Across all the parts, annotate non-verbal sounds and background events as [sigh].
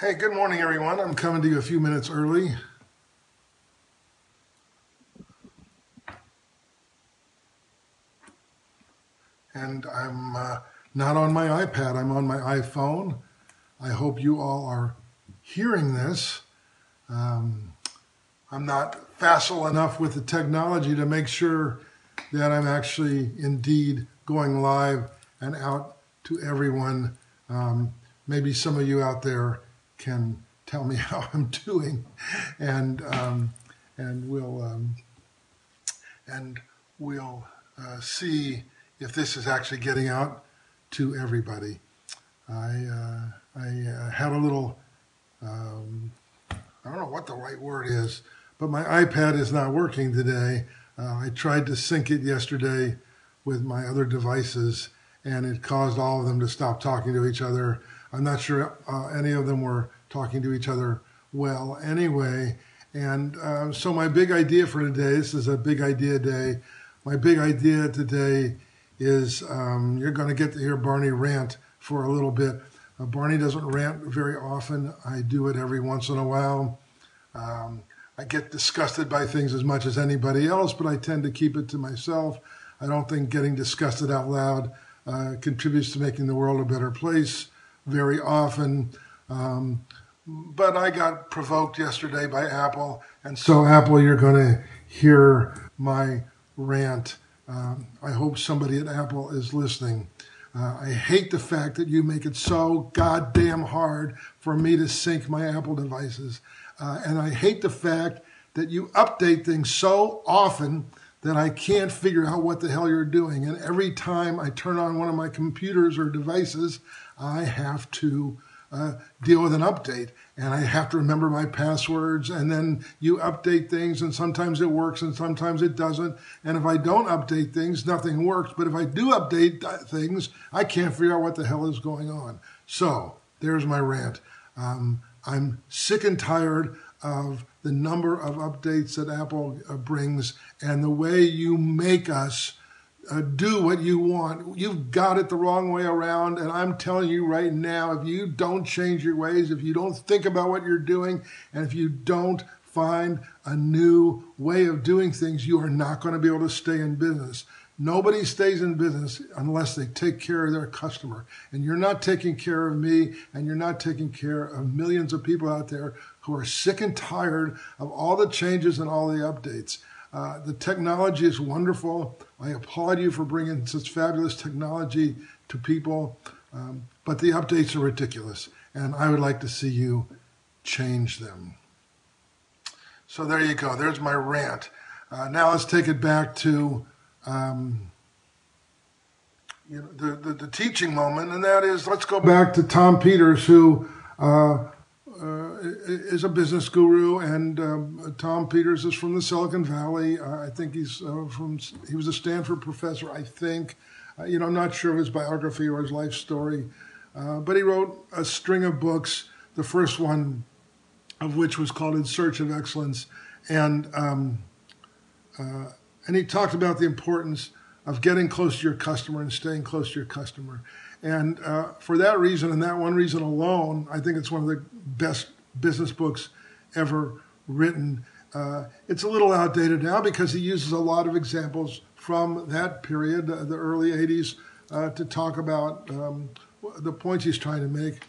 Hey, good morning, everyone. I'm coming to you a few minutes early. And I'm uh, not on my iPad, I'm on my iPhone. I hope you all are hearing this. Um, I'm not facile enough with the technology to make sure that I'm actually indeed going live and out to everyone. Um, maybe some of you out there can tell me [laughs] how I'm doing, and um, and we'll um, and we'll uh, see if this is actually getting out to everybody. I uh, I uh, had a little um, I don't know what the right word is, but my iPad is not working today. Uh, I tried to sync it yesterday with my other devices, and it caused all of them to stop talking to each other. I'm not sure uh, any of them were talking to each other well anyway. And uh, so, my big idea for today this is a big idea day. My big idea today is um, you're going to get to hear Barney rant for a little bit. Uh, Barney doesn't rant very often. I do it every once in a while. Um, I get disgusted by things as much as anybody else, but I tend to keep it to myself. I don't think getting disgusted out loud uh, contributes to making the world a better place very often. Um, but I got provoked yesterday by Apple, and so Apple, you're going to hear my rant. Um, I hope somebody at Apple is listening. Uh, I hate the fact that you make it so goddamn hard for me to sync my Apple devices. Uh, and I hate the fact that you update things so often that I can't figure out what the hell you're doing. And every time I turn on one of my computers or devices, I have to uh, deal with an update and I have to remember my passwords. And then you update things, and sometimes it works and sometimes it doesn't. And if I don't update things, nothing works. But if I do update things, I can't figure out what the hell is going on. So there's my rant. Um, I'm sick and tired of the number of updates that Apple uh, brings and the way you make us uh, do what you want. You've got it the wrong way around. And I'm telling you right now, if you don't change your ways, if you don't think about what you're doing, and if you don't find a new way of doing things, you are not going to be able to stay in business. Nobody stays in business unless they take care of their customer. And you're not taking care of me, and you're not taking care of millions of people out there who are sick and tired of all the changes and all the updates. Uh, the technology is wonderful. I applaud you for bringing such fabulous technology to people, um, but the updates are ridiculous, and I would like to see you change them. So there you go. There's my rant. Uh, now let's take it back to um, you know, the, the, the, teaching moment, and that is let's go back to Tom Peters, who uh, uh, is a business guru, and um, Tom Peters is from the Silicon Valley. Uh, I think he's uh, from he was a Stanford professor. I think, uh, you know, I'm not sure of his biography or his life story, uh, but he wrote a string of books. The first one of which was called In Search of Excellence, and um, and he talked about the importance of getting close to your customer and staying close to your customer. And uh, for that reason and that one reason alone, I think it's one of the best business books ever written. Uh, it's a little outdated now because he uses a lot of examples from that period, uh, the early 80s, uh, to talk about um, the points he's trying to make.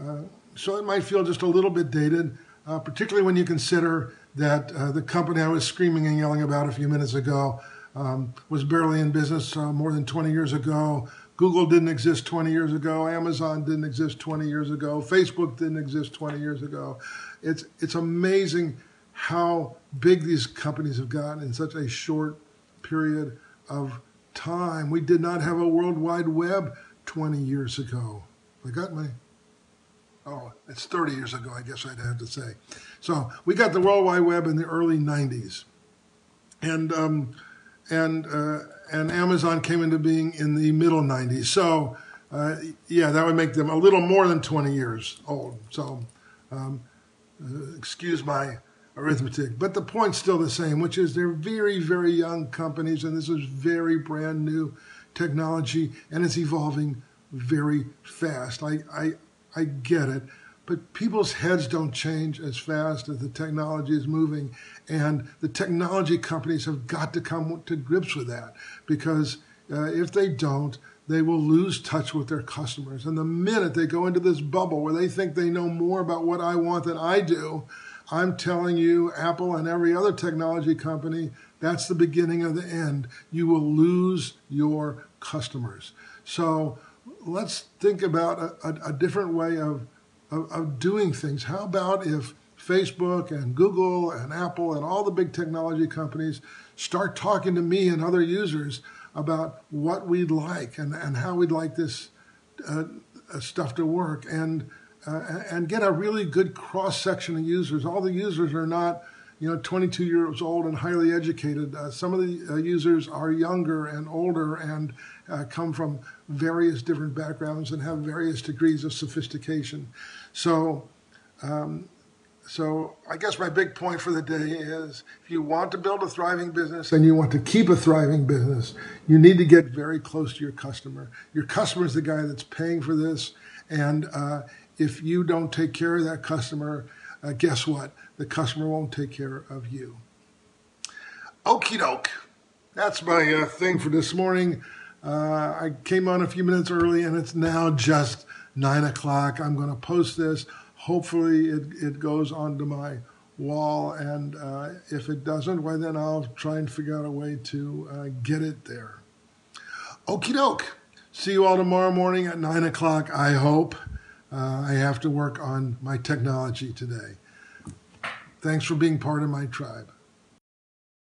Uh, so it might feel just a little bit dated, uh, particularly when you consider that the company I was screaming and yelling about a few minutes ago um, was barely in business more than 20 years ago. Google didn't exist 20 years ago. Amazon didn't exist 20 years ago. Facebook didn't exist 20 years ago. It's, it's amazing how big these companies have gotten in such a short period of time. We did not have a World Wide Web 20 years ago. I got my, oh, it's 30 years ago, I guess I'd have to say. So we got the World Wide Web in the early 90s. And, um, and, uh, and Amazon came into being in the middle 90s. So, uh, yeah, that would make them a little more than 20 years old. So, um, uh, excuse my arithmetic. But the point's still the same, which is they're very, very young companies, and this is very brand new technology, and it's evolving very fast. I, I, I get it. but people's heads don't change as fast as the technology is moving. And the technology companies have got to come to grips with that because uh, if they don't, they will lose touch with their customers. And the minute they go into this bubble where they think they know more about what I want than I do, I'm telling you, Apple and every other technology company, that's the beginning of the end. You will lose your customers. So let's think about a, a, a different way of, of, of doing things. How about if Facebook and Google and Apple and all the big technology companies start talking to me and other users about what we'd like and, and how we'd like this uh, stuff to work and uh, and get a really good cross section of users. All the users are not, you know, 22 years old and highly educated. Uh, some of the uh, users are younger and older and uh, come from various different backgrounds and have various degrees of sophistication. So um, so I guess my big point for the day is if you want to build a thriving business and you want to keep a thriving business, you need to get very close to your customer. Your customer is the guy that's paying for this. And uh, if you don't take care of that customer, uh, guess what? The customer won't take care of you. Okie doke. That's my uh, thing for this morning. Uh, I came on a few minutes early and it's now just nine o'clock. I'm going to post this hopefully it, it goes onto my wall. And uh, if it doesn't, well, then I'll try and figure out a way to uh, get it there. Okie doke. See you all tomorrow morning at 9 o'clock, I hope. Uh, I have to work on my technology today. Thanks for being part of my tribe.